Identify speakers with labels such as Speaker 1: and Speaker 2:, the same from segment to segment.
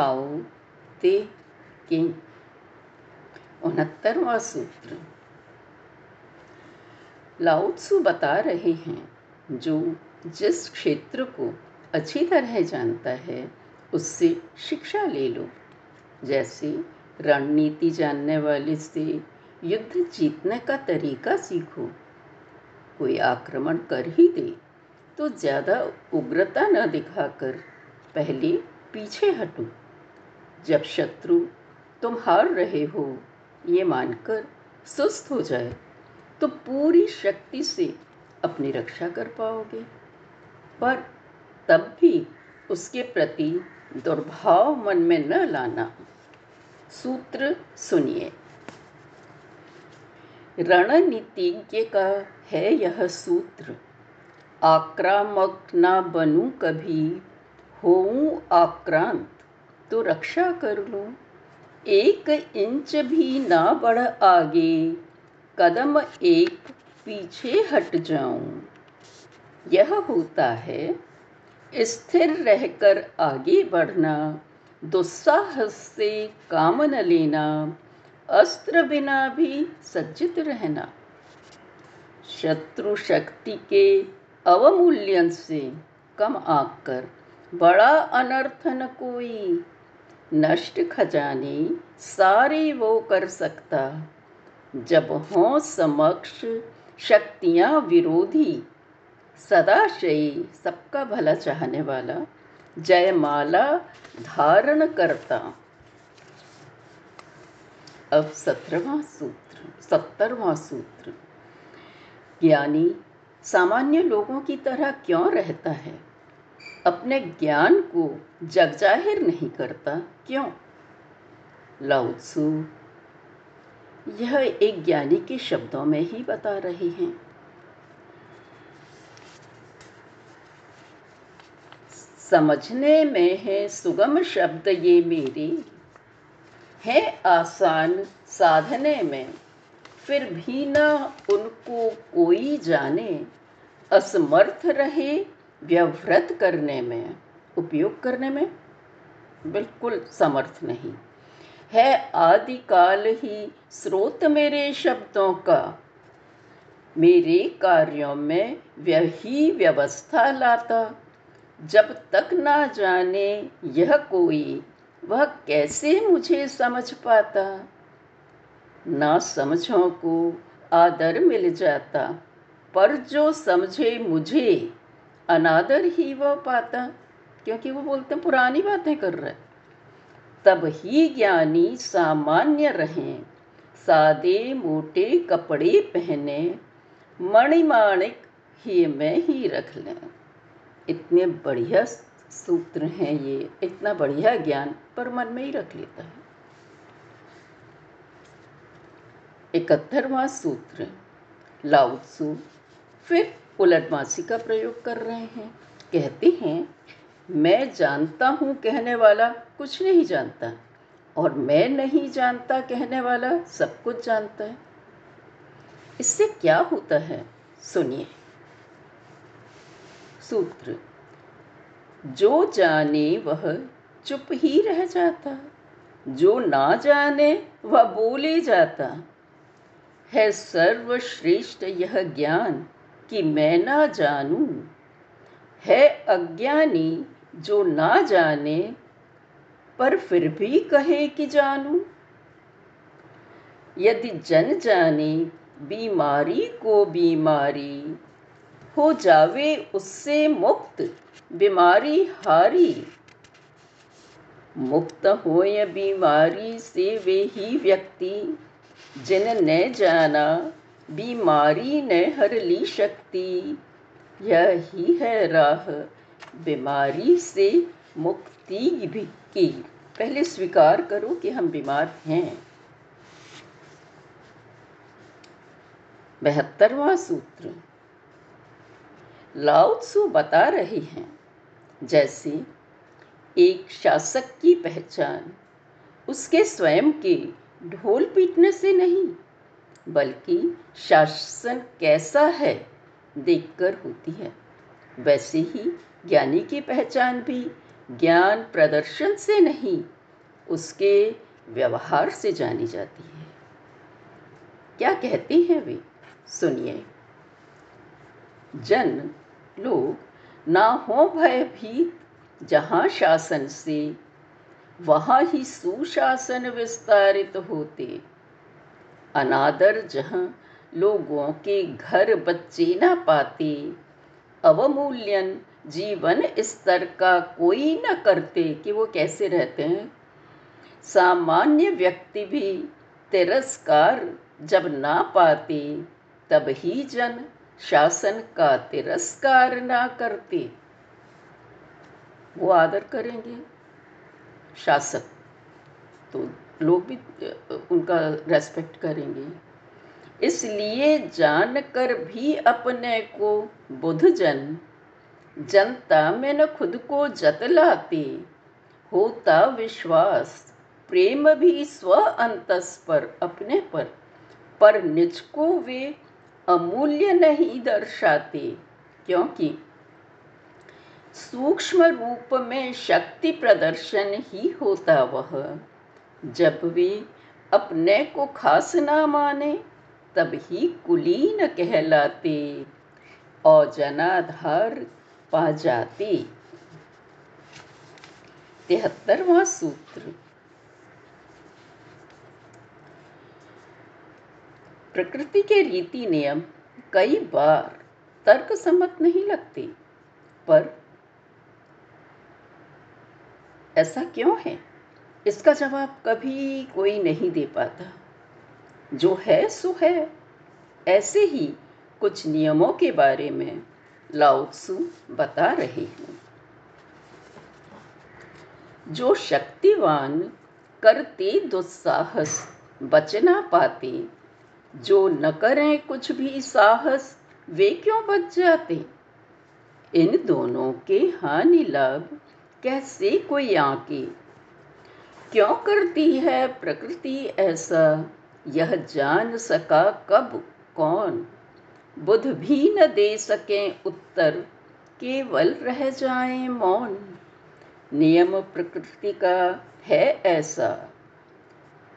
Speaker 1: ताओ ते किंग उनहत्तरवा सूत्र लाउत्सु बता रहे हैं जो जिस क्षेत्र को अच्छी तरह जानता है, उससे शिक्षा ले लो। जैसे रणनीति जानने वाले से युद्ध जीतने का तरीका सीखो। कोई आक्रमण कर ही दे तो ज़्यादा उग्रता न दिखाकर पहले पीछे हटो। जब शत्रु तुम हार रहे हो, ये मानकर सुस्त हो जाए तो पूरी शक्ति से अपनी रक्षा कर पाओगे। पर तब भी उसके प्रति दुर्भाव मन में न लाना। सूत्र सुनिए। रणनीतिज्ञ का है यह सूत्र, आक्रामक ना बनूं कभी, होऊं आक्रांत। तो रक्षा कर लूँ। एक इंच भी ना बढ़ आगे, कदम एक पीछे हट जाऊँ। यह होता है, स्थिर रहकर आगे बढ़ना, दुस्साहस से काम न लेना, अस्त्र बिना भी सज्जित रहना। शत्रु शक्ति के अवमूल्यन से कम आकर बड़ा अनर्थ न कोई नष्ट खजाने सारे वो कर सकता। जब हों समक्ष शक्तियाँ विरोधी, सदाशयी सबका भला चाहने वाला, जयमाला धारण करता। अब सत्रहवा सूत्र, सत्तरवा सूत्र। ज्ञानी सामान्य लोगों की तरह क्यों रहता है? अपने ज्ञान को जग ज़ाहिर नहीं करता। क्यों? लाउत्सु यह एक ज्ञानी के शब्दों में ही बता रहे हैं। समझने में है सुगम शब्द ये मेरे, है आसान साधने में, फिर भी ना उनको कोई जाने, असमर्थ रहे व्यव्रत करने में, उपयोग करने में बिल्कुल समर्थ नहीं। है आदिकाल ही स्रोत मेरे शब्दों का। मेरे कार्यों में वही व्यवस्था लाता। जब तक ना जाने यह कोई, वह कैसे मुझे समझ पाता? ना समझों को आदर मिल जाता, पर जो समझे मुझे अनादर ही वह पाता, क्योंकि वो बोलते हैं, पुरानी बातें कर रहे तब ही ज्ञानी सामान्य रहें, सादे मोटे कपड़े पहने, मणिमाणिक ही में ही रख लें। इतने बढ़िया सूत्र हैं ये, इतना बढ़िया ज्ञान पर मन में ही रख लेता है। इकहत्तरवा सूत्र लाउत्सु फिर उलटमासी का प्रयोग कर रहे हैं। कहते हैं, मैं जानता हूँ कहने वाला कुछ नहीं जानता, और मैं नहीं जानता कहने वाला सब कुछ जानता है। इससे क्या होता है? सुनिए। सूत्र, जो जाने वह चुप ही रह जाता, जो ना जाने वह बोले जाता। है सर्वश्रेष्ठ यह ज्ञान कि मैं ना जानूं? है अज्ञानी जो ना जाने, पर फिर भी कहे कि जानूं? यदि जन जाने, बीमारी को बीमारी हो जावे, उससे मुक्त, बीमारी हारी। मुक्त हो या बीमारी से वे ही व्यक्ति, जिन ने जाना बीमारी ने हर ली शक्ति। यही है राह, बीमारी से मुक्ति भी की। पहले स्वीकार करो कि हम बीमार हैं। बहत्तरवा सूत्र। लाउत्सु बता रहे हैं, जैसे एक शासक की पहचान, उसके स्वयं के ढोल पीटने से नहीं बल्कि शासन कैसा है देखकर होती है। वैसे ही ज्ञानी की पहचान भी ज्ञान प्रदर्शन से नहीं, उसके व्यवहार से जानी जाती है। क्या कहती हैं वे? सुनिए। जन लोग ना हो भयभीत, जहाँ शासन से, वहाँ ही सुशासन विस्तारित होते। अनादर जहाँ लोगों के घर बच्चे ना पाते। अवमूल्यन जीवन स्तर का कोई न करते कि वो कैसे रहते हैं। सामान्य व्यक्ति भी तिरस्कार जब ना पाते, तब ही जन शासन का तिरस्कार ना करते। वो आदर करेंगे शासक। तो लोग भी उनका रेस्पेक्ट करेंगे। इसलिए जानकर भी अपने को बुद्धजन, जनता में न खुद को जतलाते, होता विश्वास। प्रेम भी स्व अंतस पर, अपने पर। पर निज को वे अमूल्य नहीं दर्शाते, क्योंकि सूक्ष्म रूप में शक्ति प्रदर्शन ही होता वह। जब वे अपने को खास ना माने, तब ही कुलीन कहलाते। और जनाधार पा जाते। तिहत्तरवा सूत्र। प्रकृति के रीति नियम कई बार तर्क सम्मत नहीं लगते, पर ऐसा क्यों है? इसका जवाब कभी कोई नहीं दे पाता। जो है, सो है। ऐसे ही कुछ नियमों के बारे में लाउत्सु बता रहे हैं। जो शक्तिवान करते दुस्साहस बचना पाते, जो न करें कुछ भी साहस, वे क्यों बच जाते? इन दोनों के हानि लाभ कैसे कोई आके? क्यों करती है प्रकृति ऐसा? यह जान सका कब, कौन? बुध भी न दे सके उत्तर, केवल रह जाए मौन। नियम प्रकृति का है ऐसा।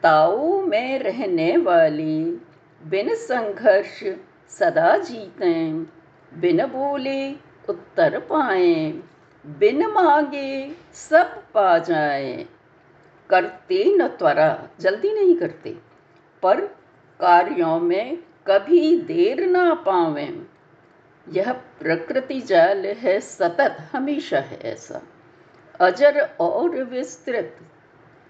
Speaker 1: ताओ में रहने वाली, बिन संघर्ष सदा जीते। बिन बोले उत्तर पाए, बिन मांगे सब पा जाए। करते न त्वरा, जल्दी नहीं करते। पर कार्यों में कभी देर ना पावे। यह प्रकृति जाल है, सतत हमेशा है ऐसा। अजर और विस्तृत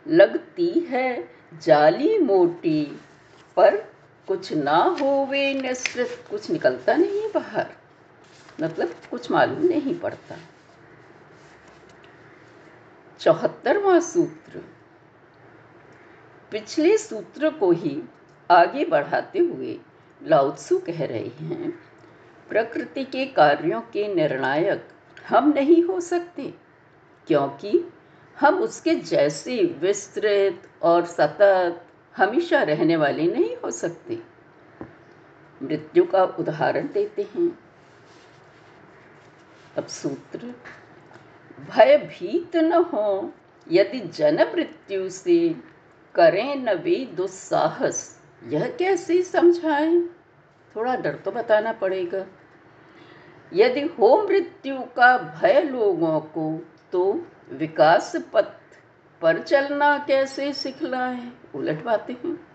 Speaker 1: लगती है, जाली मोटी, पर कुछ ना होवे निश्चित। कुछ निकलता नहीं बाहर मतलब कुछ मालूम नहीं पड़ता। चौहत्तरवा सूत्र पिछले सूत्र को ही आगे बढ़ाते हुए लाउत्सु कह रहे हैं, प्रकृति के कार्यों के निर्णायक हम नहीं हो सकते, क्योंकि हम उसके जैसे विस्तृत और सतत हमेशा रहने वाले नहीं हो सकते। मृत्यु का उदाहरण देते हैं। अब सूत्र, भयभीत न हो यदि जन मृत्यु से करें न वे दुस्साहस। यह कैसे समझाएँ? थोड़ा डर तो बताना पड़ेगा। यदि हो मृत्यु का भय लोगों को तो विकास पथ पर चलना कैसे सिखलाएँ? उलट बातें हैं।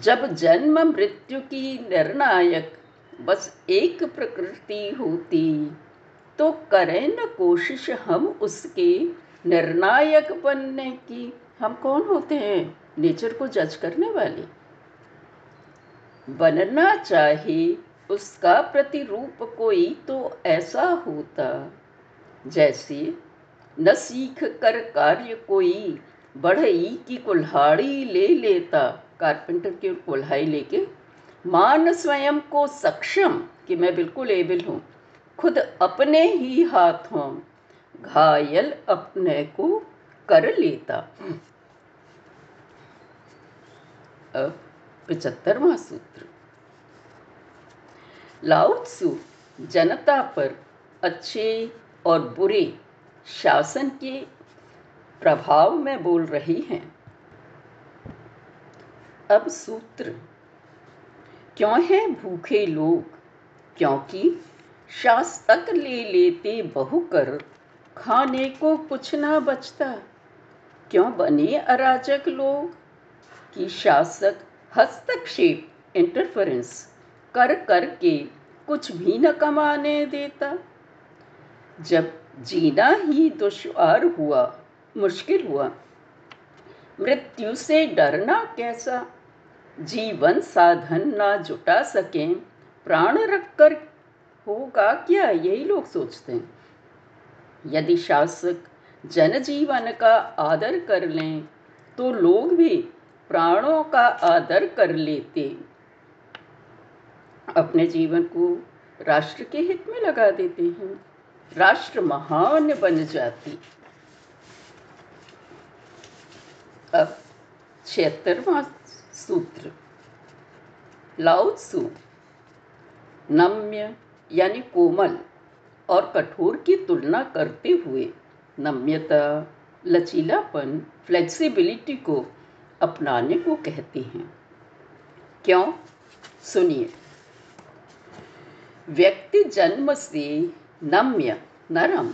Speaker 1: जब जन्म मृत्यु की निर्णायक बस एक प्रकृति होती तो करें न कोशिश हम उसके निर्णायक बनने की। हम कौन होते हैं? नेचर को जज करने वाले। बनना चाहे, उसका प्रतिरूप कोई तो ऐसा होता। जैसे, न सीख कर कार्य कोई, बढ़ई की कुल्हाड़ी ले लेता। कारपेंटर की कुल्हाड़ी लेके, मान स्वयं को सक्षम कि मैं बिल्कुल एबल हूँ। खुद अपने ही हाथों घायल अपने को कर लेता। पिचहत्तरवा सूत्र। लाउत्सु जनता पर अच्छे और बुरे शासन के प्रभाव में बोल रही हैं। अब सूत्र, क्यों है भूखे लोग? क्योंकि शासक ले लेते बहु कर खाने को कुछ ना बचता। क्यों बने अराजक लोग? कि शासक हस्तक्षेप इंटरफेरेंस कर कर के कुछ भी न कमाने देता। जब जीना ही दुश्वार हुआ, मुश्किल हुआ। मृत्यु से डरना कैसा? जीवन साधन ना जुटा सकें, प्राण रखकर होगा क्या? यही लोग सोचते हैं। यदि शासक जनजीवन का आदर कर लें तो लोग भी प्राणों का आदर कर लेते। अपने जीवन को राष्ट्र के हित में लगा देते हैं। राष्ट्र महान बन जाती। अब छिहत्तरवा सूत्र। लाउत्सु नम्य यानी कोमल। और कठोर की तुलना करते हुए नम्यता, लचीलापन फ्लेक्सिबिलिटी को अपनाने को कहते हैं। क्यों? सुनिए। व्यक्ति जन्म से नम्य, नरम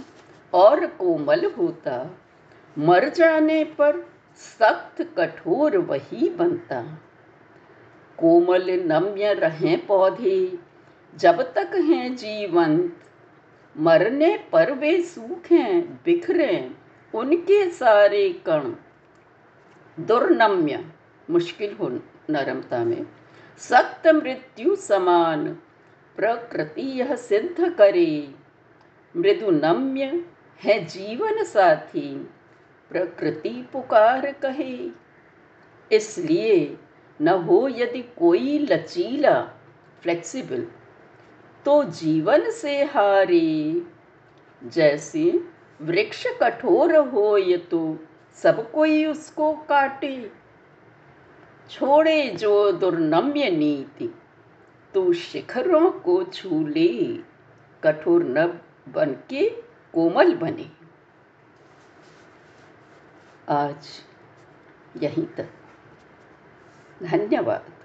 Speaker 1: और कोमल होता, मर जाने पर सख्त, कठोर वही बनता। कोमल नम्य रहें पौधे, जब तक हैं जीवंत मरने पर वे सूखें बिखरें उनके सारे कण। दुर्नम्य, मुश्किल हो नरमता में। सख्त मृत्यु समान, प्रकृति यह सिद्ध करे। मृदु नम्य है जीवन साथी, प्रकृति पुकार कहे। इसलिए न हो यदि कोई लचीला फ्लेक्सिबल तो जीवन से हारे। जैसे वृक्ष कठोर हो ये तो सब कोई उसको काटे। छोड़े जो दुर्नम्य नीति तो शिखरों को छू ले। कठोर न बन के कोमल बने। आज यहीं तक। धन्यवाद।